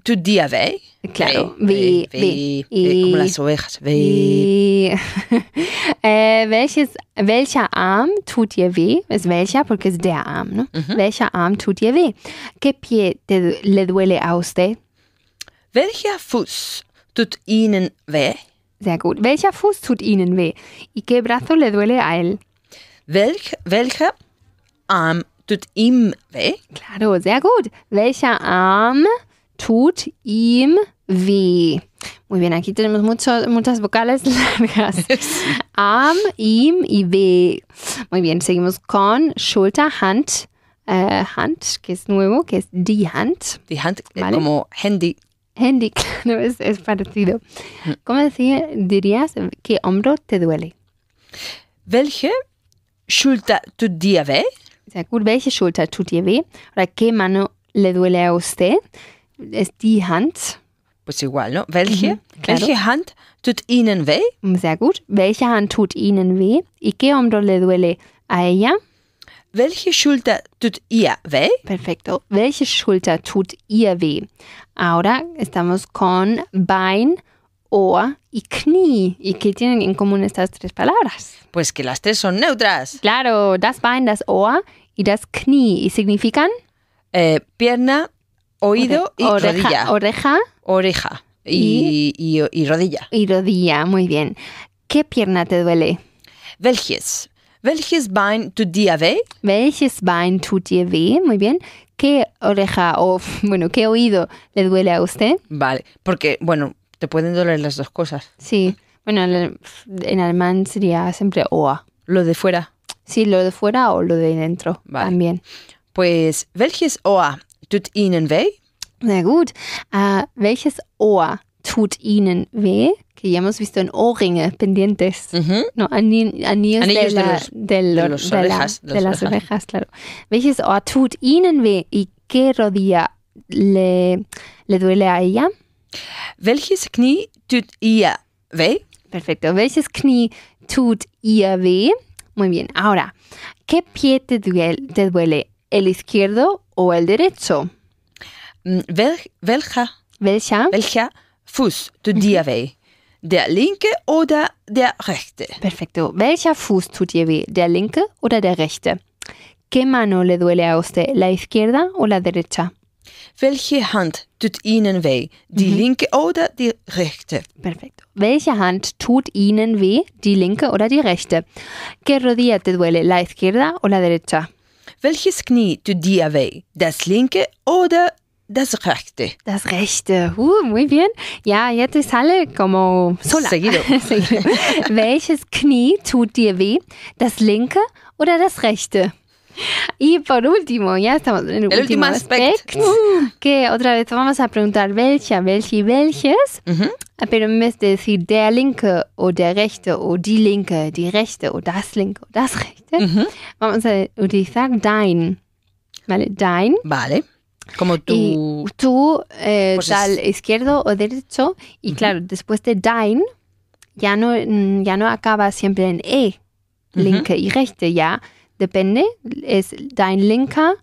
tut dir weh? Claro, weh, weh. weh, como las ovejas. Y, äh, welches, welcher Arm tut dir weh? Es welcher porque es der Arm, ¿no? Welcher Arm tut dir weh? ¿Qué pie te le duele a usted? Welcher Fuß tut Ihnen weh? Sehr gut. Welcher Fuß tut Ihnen weh? ¿Y qué brazo le duele a él? Welch, welcher Arm tut ihm weh? Claro, sehr gut. Welcher Arm tut ihm weh? Muy bien, aquí tenemos mucho- muchas vocales largas. Arm, ihm y weh. Muy bien, seguimos con Schulter, Hand. äh, Hand, que es nuevo, que es die Hand. Die Hand äh, Vale. como Handy. Handy, claro, es, es parecido. ¿Cómo decir, dirías qué hombro te duele? Welche Schulter tut dir weh? Sehr gut. Welche Schulter tut dir weh? Oder qué mano le duele a usted? Es die Hand. Pues igual, ¿no? Welche? claro. Welche Hand tut Ihnen weh? Sehr gut. Welche Hand tut Ihnen weh? ¿Y qué hombro le duele a ella? Welche Schulter tut ihr weh? Perfecto. Welche Schulter tut ihr weh? Ahora estamos con Bein, Ohr y Knie. ¿Y qué tienen en común estas tres palabras? Pues que las tres son neutras. Claro, das Bein, das Ohr y das Knie. ¿Y significan? Eh, pierna, oído y oreja, rodilla. Oreja Oreja y, y, y rodilla. y rodilla. Muy bien. ¿Qué pierna te duele? Welches? Welches Bein tut dir weh? ¿Welches Bein tut dir weh? Muy bien. ¿Qué oreja o, bueno, qué oído le duele a usted? Vale, porque, bueno, te pueden doler las dos cosas. Sí. Bueno, en alemán sería siempre Ohr. Lo de fuera. Sí, lo de fuera o lo de dentro Vale. también. Pues, welches Ohr tut Ihnen weh? Sehr gut. Äh, welches Ohr tut Ihnen weh? Que ya hemos visto en Ohrringe, pendientes. Ujú. No, ani- anillos, Anillos de, de la- los- del- de los de la- orejas, de las orejas. orejas, claro. Welches Ohr tut Ihnen weh? ¿Y qué rodilla le, le duele a ella? Welches Knie tut ihr weh? Perfecto. Welches Knie tut ihr weh? Muy bien. Ahora, ¿qué pie te duele, te duele? ¿El izquierdo o el derecho? Mm, Wel, welcher, Welcher? welcher Fuß tut dir weh? Der linke oder der rechte? Perfecto. ¿Welcher Fuß tut dir weh? ¿Der linke oder der rechte? ¿Qué mano le duele a usted? ¿La izquierda o la derecha? Welche Hand tut Ihnen weh? Die linke oder die rechte? Perfecto. ¿Welche Hand tut Ihnen weh? ¿Die linke oder die rechte? ¿Qué rodilla te duele? ¿La izquierda o la derecha? Welches Knie tut dir weh? Das linke oder das rechte? Das rechte. Uh, muy bien. Ya, ya te sale como sola. Seguido. Seguido. Welches Knie tut dir weh? ¿Das linke oder das rechte? Y por último, ya estamos en el, El último aspect. Uh. Que otra vez vamos a preguntar welcher, welche, welches. Mhm. Pero en vez de decir der linke o der rechte o die linke, die rechte o das linke o das rechte, Mhm. vamos a utilizar dein. ¿Vale? Dein. Vale. Como Y tú. tú, eh, Pues tal es- izquierdo o derecho. Y claro, después de dein, ya no, ya no acaba siempre en e, linke y rechte, ya. Depende, es dein linker,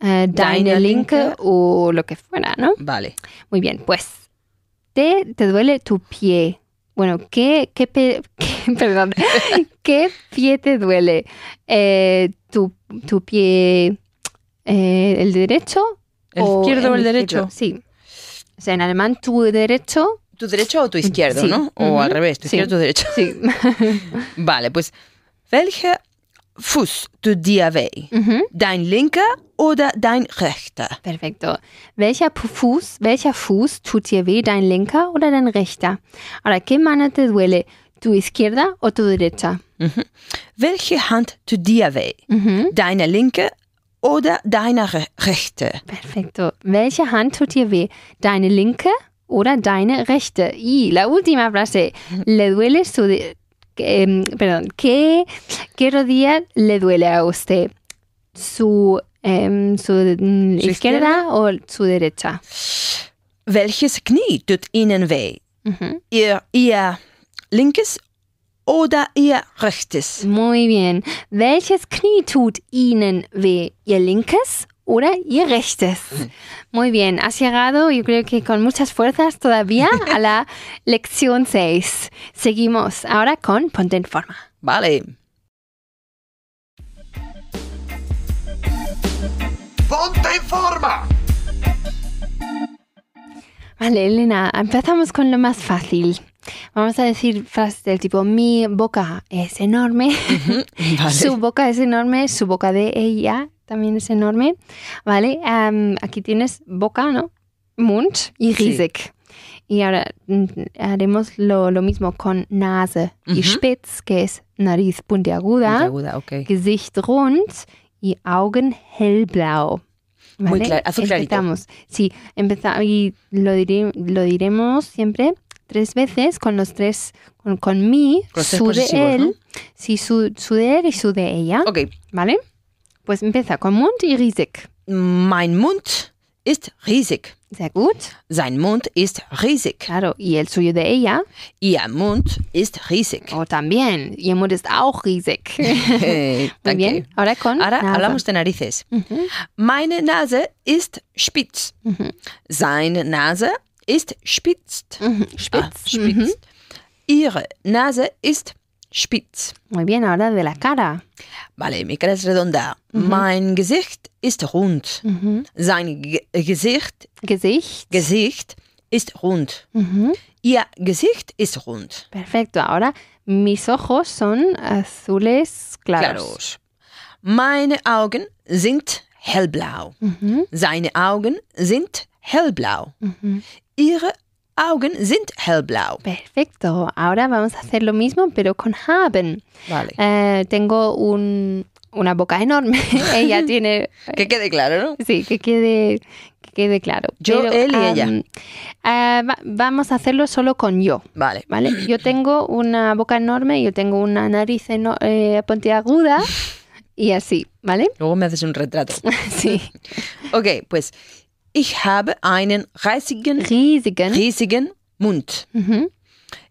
eh, deine Deine linke linke. o lo que fuera, ¿no? Vale. Muy bien, pues, te, te duele tu pie. Bueno, ¿qué, qué, pe- qué- perdón, ¿qué pie te duele? Eh, tu, ¿Tu pie, eh, el derecho? ¿El izquierdo o el derecho? Sí. O sea, en alemán tu derecho, ¿Tu derecho o tu izquierdo, Sí. no? O al revés, tu Sí. izquierdo o tu derecho. sí. Vale, pues. Welcher Fuß tut dir weh? Ujú, Dein linker oder dein rechter? Perfecto. Welcher Fuß, welcher Fuß tut dir weh, dein linker oder dein rechter? Ahora, ¿qué mano te duele? ¿Tu izquierda o tu derecha? Welche Hand tut dir weh? Ujú. Deine linke oder deine re rechte? Perfecto. Welche Hand tut dir weh? ¿Deine linke oder deine rechte? Y la última frase. ¿Le duele su... de- em, perdón. ¿qué, ¿Qué rodilla le duele a usted? ¿Su em, su mm, ¿Su izquierda o su derecha. Welches Knie tut Ihnen weh? Ujú. Ihr, ihr linkes oder ihr rechtes? Muy bien. Welches Knie tut Ihnen weh? ¿Ihr linkes oder Ihr rechtes? Muy bien. Has llegado, yo creo que con muchas fuerzas todavía, a la lección 6. Seguimos ahora con Ponte en Forma. Vale. ¡Ponte en forma! Vale, Elena, empezamos con lo más fácil. Vamos a decir frases del tipo, mi boca es enorme, Vale. su boca es enorme, su boca de ella también es enorme. Vale, aquí tienes boca, ¿no? Mund y Sí. riesig. Y ahora mm, haremos lo, lo mismo con Nase y spitz, que es nariz puntiaguda, Aguda, ok. Gesicht rund y Augen hellblau. Muy clar- azul. Empezamos. Sí, empezamos y lo, diré- lo diremos siempre tres veces con los tres, con, con mi, Con su de él, ¿no? sí, su, su de él y su de ella, Ok. ¿vale? Pues empieza con Mund y riesig. Mein Mund ist riesig. Sehr gut. Sein Mund ist riesig. Claro, y el suyo de ella, Ihr Mund ist riesig. oh, también. Ihr Mund ist auch riesig. Muy danke. bien. Ahora con Ahora Nase. hablamos de narices. Ujú, Meine Nase ist spitz. ujú, Seine Nase ist spitz. Ah, Spitz. spitz. Ujú. Ihre Nase ist spitz. Muy bien, ahora de la cara. Vale, mi cara es redonda. Mein Gesicht ist rund. Ujú. Sein Ge Gesicht, Gesicht. Gesicht ist rund. Ujú. Ihr Gesicht ist rund. Perfecto. Ahora mis ojos son azules claros. Klaros. Meine Augen sind hellblau. Seine Augen sind hellblau. Ihre Augen sind hellblau. Perfecto. Ahora vamos a hacer lo mismo, pero con haben. Vale. Eh, tengo un- una boca enorme. ella tiene. Que quede claro, ¿no? Sí, que quede, que quede claro. Yo, él y ella. va- vamos a hacerlo solo con yo. Vale. ¿Vale? Yo tengo una boca enorme, yo tengo una nariz eh, puntiaguda y así, ¿vale? Luego me haces un retrato. Sí. Okay, pues ich habe einen riesigen, Riesigen. riesigen Mund. Ujú,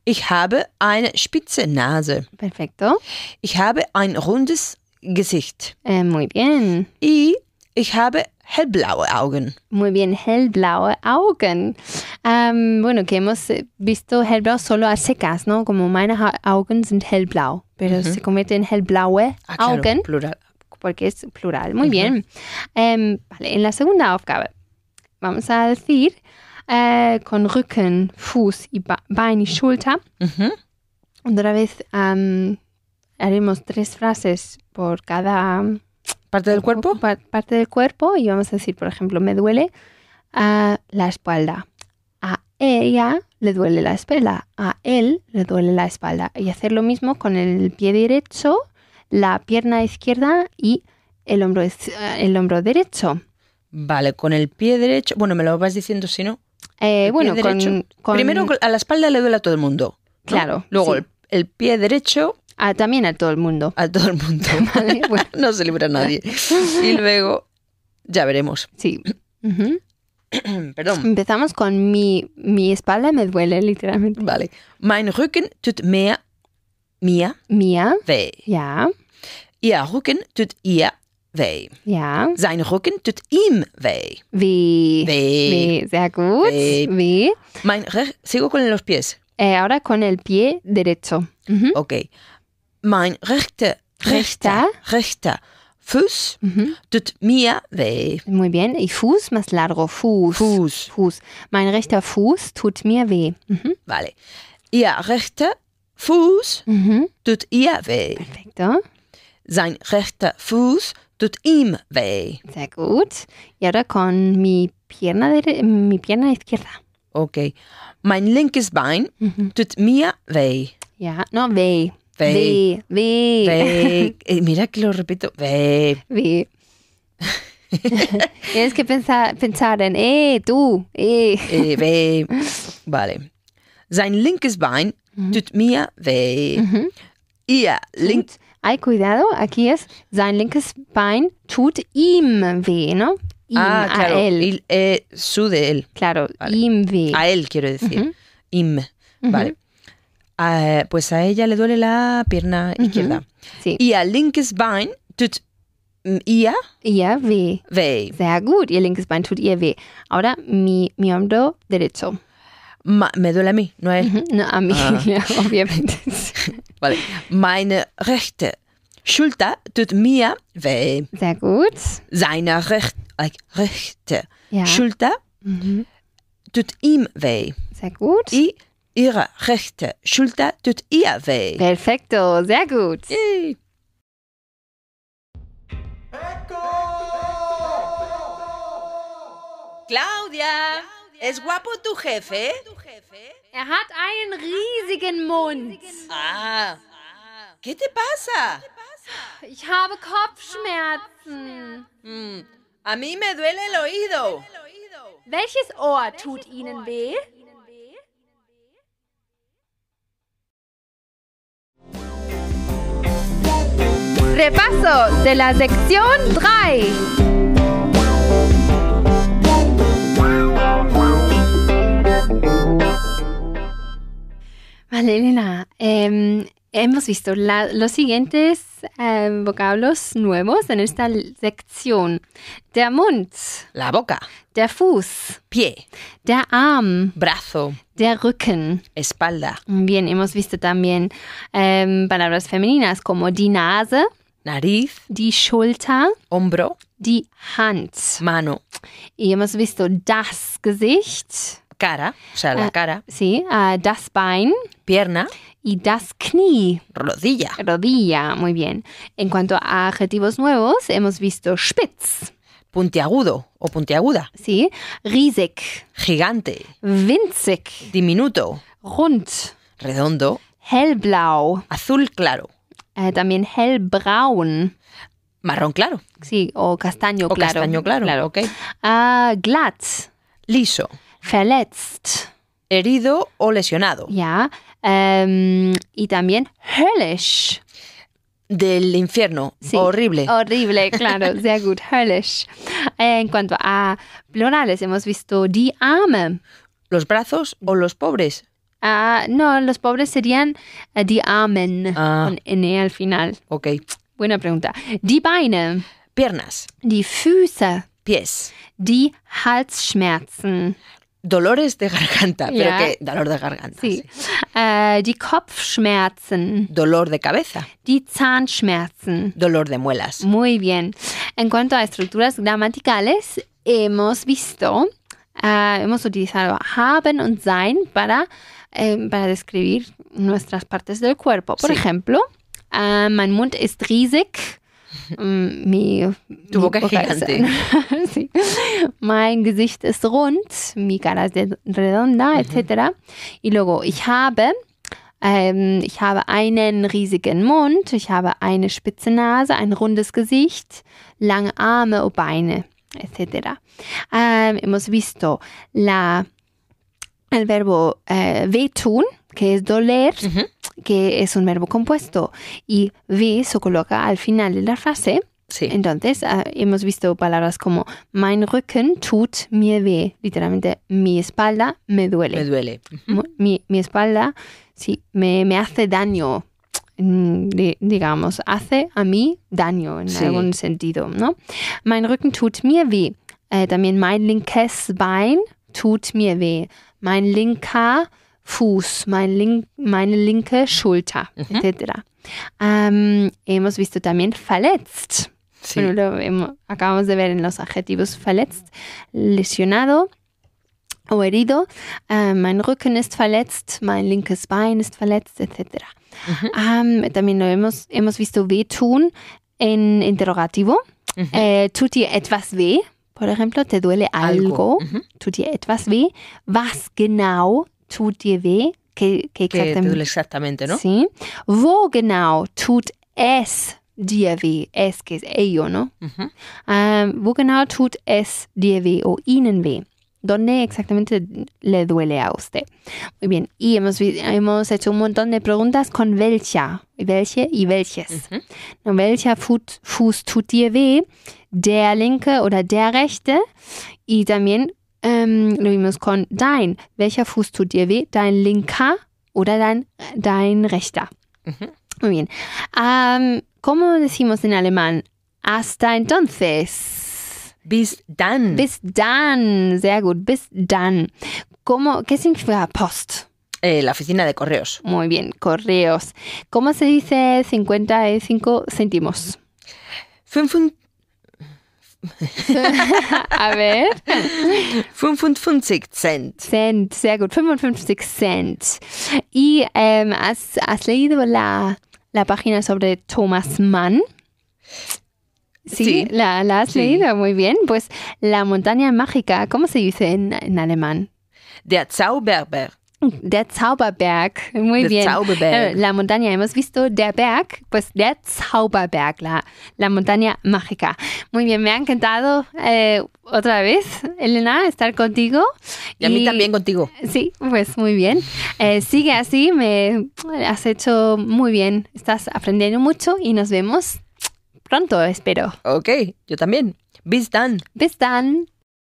Ich habe eine spitze Nase. Perfecto. Ich habe ein rundes Gesicht. Eh, muy bien. Y ich habe hellblaue Augen. Muy bien. Hellblaue Augen. Am, bueno, que hemos eh, visto hellblau solo a secas, ¿no? Como meine Augen sind hellblau, pero se convierte en hellblaue Ah, claro, Augen. plural. porque es plural. Muy bien. Em, vale, en la segunda Aufgabe vamos a decir eh, con Rücken, Fuß y Bein y Schulter. Mhm. Otra vez am, haremos tres frases por cada Parte del cuerpo. pa- parte del cuerpo y vamos a decir, por ejemplo, me duele la espalda. A ella le duele la espalda. A él le duele la espalda. Y hacer lo mismo con el pie derecho, la pierna izquierda y el hombro, eh, el hombro derecho. Vale, con el pie derecho. Bueno, me lo vas diciendo si no. Eh, bueno, con, con- Primero a la espalda le duele a todo el mundo. ¿no? Claro, Luego sí. el, el pie derecho ah, también a todo el mundo. a todo el mundo. Vale, bueno, no se libra nadie. Y luego ya veremos. sí. Perdón. Empezamos con mi, mi espalda me duele literalmente. Vale. Mein Rücken tut mir, mir Mía, weh. ja, Ihr Rücken tut ihr weh. ja. Sein Rücken tut ihm weh. Wie. Weh. Wie, sehr gut. Weh. Wie. Mein Re- Sigo con los pies. Eh, ahora con el pie derecho. Ujú, Ok. Mein rechter, rechter, rechter Fuß ujú. tut mir weh. Muy bien. Y Fuß más largo. Fuß. Fuß. Fuß. Mein rechter Fuß tut mir weh. Mhm. Vale. Ihr rechter Fuß Mhm. tut ihr weh. Perfecto. Sein rechter Fuß tut ihm weh. Sehr gut. Y ahora con mi pierna, mi pierna izquierda. Ok. Mein linkes Bein Mhm. tut mir weh. Ja, no, weh. Weh. Weh. Weh. Eh, Mira que lo repito. Weh. Weh. Tienes que pensar, pensar en, eh, tú, eh. Eh, weh. Vale. Sein linkes Bein tut mir weh. Mhm. Ihr link. Ay, cuidado, aquí es, sein linkes Bein tut ihm weh, ¿no? Ihm, ah, claro. a él. il- eh, su de él. Claro, Vale. ihm weh. A él, quiero decir. Ujú. Im. Vale. Ah, pues a ella le duele la pierna izquierda. Sí, Y al linkes Bein tut mm, ihr ihr weh. weh. Sehr gut, ihr linkes Bein tut ihr weh. Ahora mi, mi hombro derecho. Ma- me duele a mí, no a él. No, a mí, Ah. obviamente. Vale. Meine rechte Schulter tut mir weh. Sehr gut. Seine recht, like, rechte Ja. Schulter Mhm. tut ihm weh. Sehr gut. Y ihre rechte Schulter tut ihr weh. Perfecto, sehr gut. Yay. Claudia, ¿es guapo tu jefe? Er hat einen riesigen Mund. Ah, ¿qué te pasa? Ich habe Kopfschmerzen. Mm, a mí me duele el oído. Welches Ohr tut Ihnen weh? Repaso de la sección 3. Vale, Elena, em, hemos visto la- los siguientes em, vocablos nuevos en esta sección. Der Mund, La boca, der Fuß, pie, der Arm, brazo, der Rücken. espalda, Bien, hemos visto también em, palabras femeninas como die Nase, nariz, die Schulter, hombro, die Hand. mano, Y hemos visto das Gesicht, cara, o sea, la Ah. cara, sí, ah, das Bein. Pierna, y das Knie. rodilla, Rodilla, muy bien. En cuanto a adjetivos nuevos, hemos visto spitz, puntiagudo o puntiaguda, sí, riesig, gigante, winzig, diminuto, rund, redondo, hellblau, azul claro, eh, también hellbraun, marrón claro. Sí, o castaño o claro. castaño claro, ok. Ah, glatt, Liso, verletzt, herido o lesionado, ja, ähm, y también höllisch. del infierno, Sí, horrible. Horrible, claro, sehr gut, höllisch. En cuanto a plurales, hemos visto die Arme. Los brazos o los pobres. Ah, no, los pobres serían eh, die Armen, Ah. con N al final. Ok. Buena pregunta. Die Beine, Piernas, die Füße, pies, die Halsschmerzen, dolores de garganta, pero que dolor de garganta. sí. sí. Äh, die Kopfschmerzen, Dolor de cabeza, die Zahnschmerzen. dolor de muelas. Muy bien. En cuanto a estructuras gramaticales, hemos visto, ah, hemos utilizado haben und sein para, eh, para describir nuestras partes del cuerpo. Por Sí. ejemplo, ah, mein Mund ist riesig. Mm, mi, Tu mi gigante. sí. Mein Gesicht ist rund, mi cara es redonda, etc. Y luego, ich habe, ähm, ich habe einen riesigen Mund, ich habe eine spitze Nase, ein rundes Gesicht, lange Arme o Beine, etc. Ähm, hemos visto la, el verbo eh, wehtun, que es doler, que es un verbo compuesto, y we se coloca al final de la frase. Sí. Entonces, ah, hemos visto palabras como mein Rücken tut mir weh. Literalmente, mi espalda me duele. Me duele. Mu- Mi, mi espalda, sí, me, me hace daño. Mm, di- digamos, hace a mí daño en Sí. algún sentido, ¿no? Mein Rücken tut mir weh. Eh, también mein linkes Bein tut mir weh. Mein linker Fuß, mein link, meine linke Schulter, etc. Ähm, hemos visto también verletzt. Sí. Bueno, acabamos de ver en los adjetivos verletzt, lesionado o herido. Äh, mein Rücken ist verletzt, mein linkes Bein ist verletzt, etc. Ähm, también lo hemos, hemos visto wehtun en interrogativo. Äh, tut dir etwas weh? Por ejemplo, te duele algo. Algo. Ujú. Tut dir etwas weh? Was genau tut dir weh? ¿Qué, qué Que te exactamente- exactamente, ¿no? Sí. Wo genau tut es dir weh? Es que es ello, ¿no? Ujú. Ähm, wo genau tut es dir weh o ihnen weh? dónde exactamente le duele a usted. Muy bien. Y hemos, hemos hecho un montón de preguntas con welcher. Welche y welches. No, welcher Fuß, Fuß tut dir weh? Der linke oder der rechte? Y también ähm, lo vimos con dein. Welcher Fuß tut dir weh? Dein linker oder dein, dein rechter? Muy bien. Am, ¿Cómo decimos en alemán? Hasta entonces. Bis dann. Bis dann. Sehr gut. Bis dann. ¿Cómo, ¿Qué significa post? Eh, la oficina de correos. Muy bien. Correos. ¿Cómo se dice 55 céntimos? Fünfund- A ver. 55 Cent. Cent. Sehr gut. 55 Cent. ¿Y ¿has, has leído la, la página sobre Thomas Mann? Sí, Sí. La, la has Sí. leído muy bien. Pues la montaña mágica, ¿cómo se dice en, en alemán? Der Zauberberg. Der Zauberberg. Muy Der bien. Zauberberg. Eh, La montaña, hemos visto der Berg, pues der Zauberberg, la, la montaña mágica. Muy bien, me ha encantado eh, otra vez, Elena, estar contigo. Y a mí también contigo. Sí, pues muy bien. Eh, sigue así, me has hecho muy bien. Estás aprendiendo mucho y nos vemos pronto, espero. Ok, yo también. Bis dann. Bis dann.